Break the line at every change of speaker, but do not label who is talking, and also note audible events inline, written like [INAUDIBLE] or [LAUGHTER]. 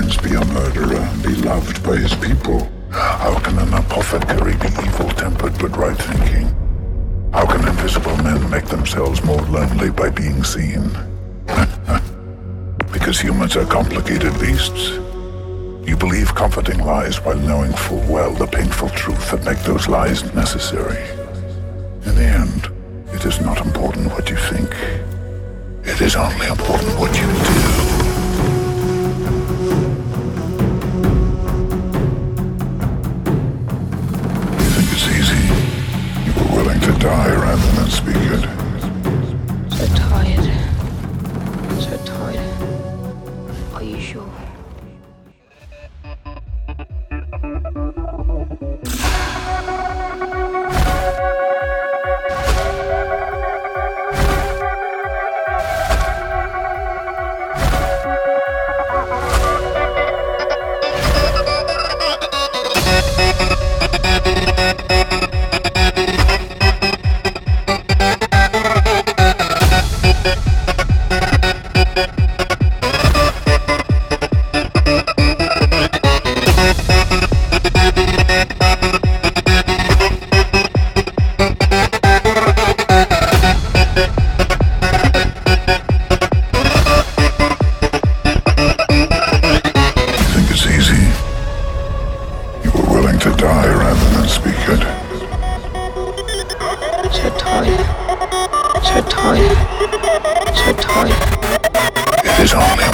prince be a murderer and be loved by his people? How can an apothecary be evil-tempered but right-thinking? How can invisible men make themselves more lonely by being seen? [LAUGHS] because humans are complicated beasts. You believe comforting lies while knowing full well the painful truth that make those lies necessary. In the end, it is not important what you think. It is only important what you do. Die rather than speak it.
So tired. So tired. Are you sure?
Die rather than speak it.
So tired. So tired. So tired.
It is only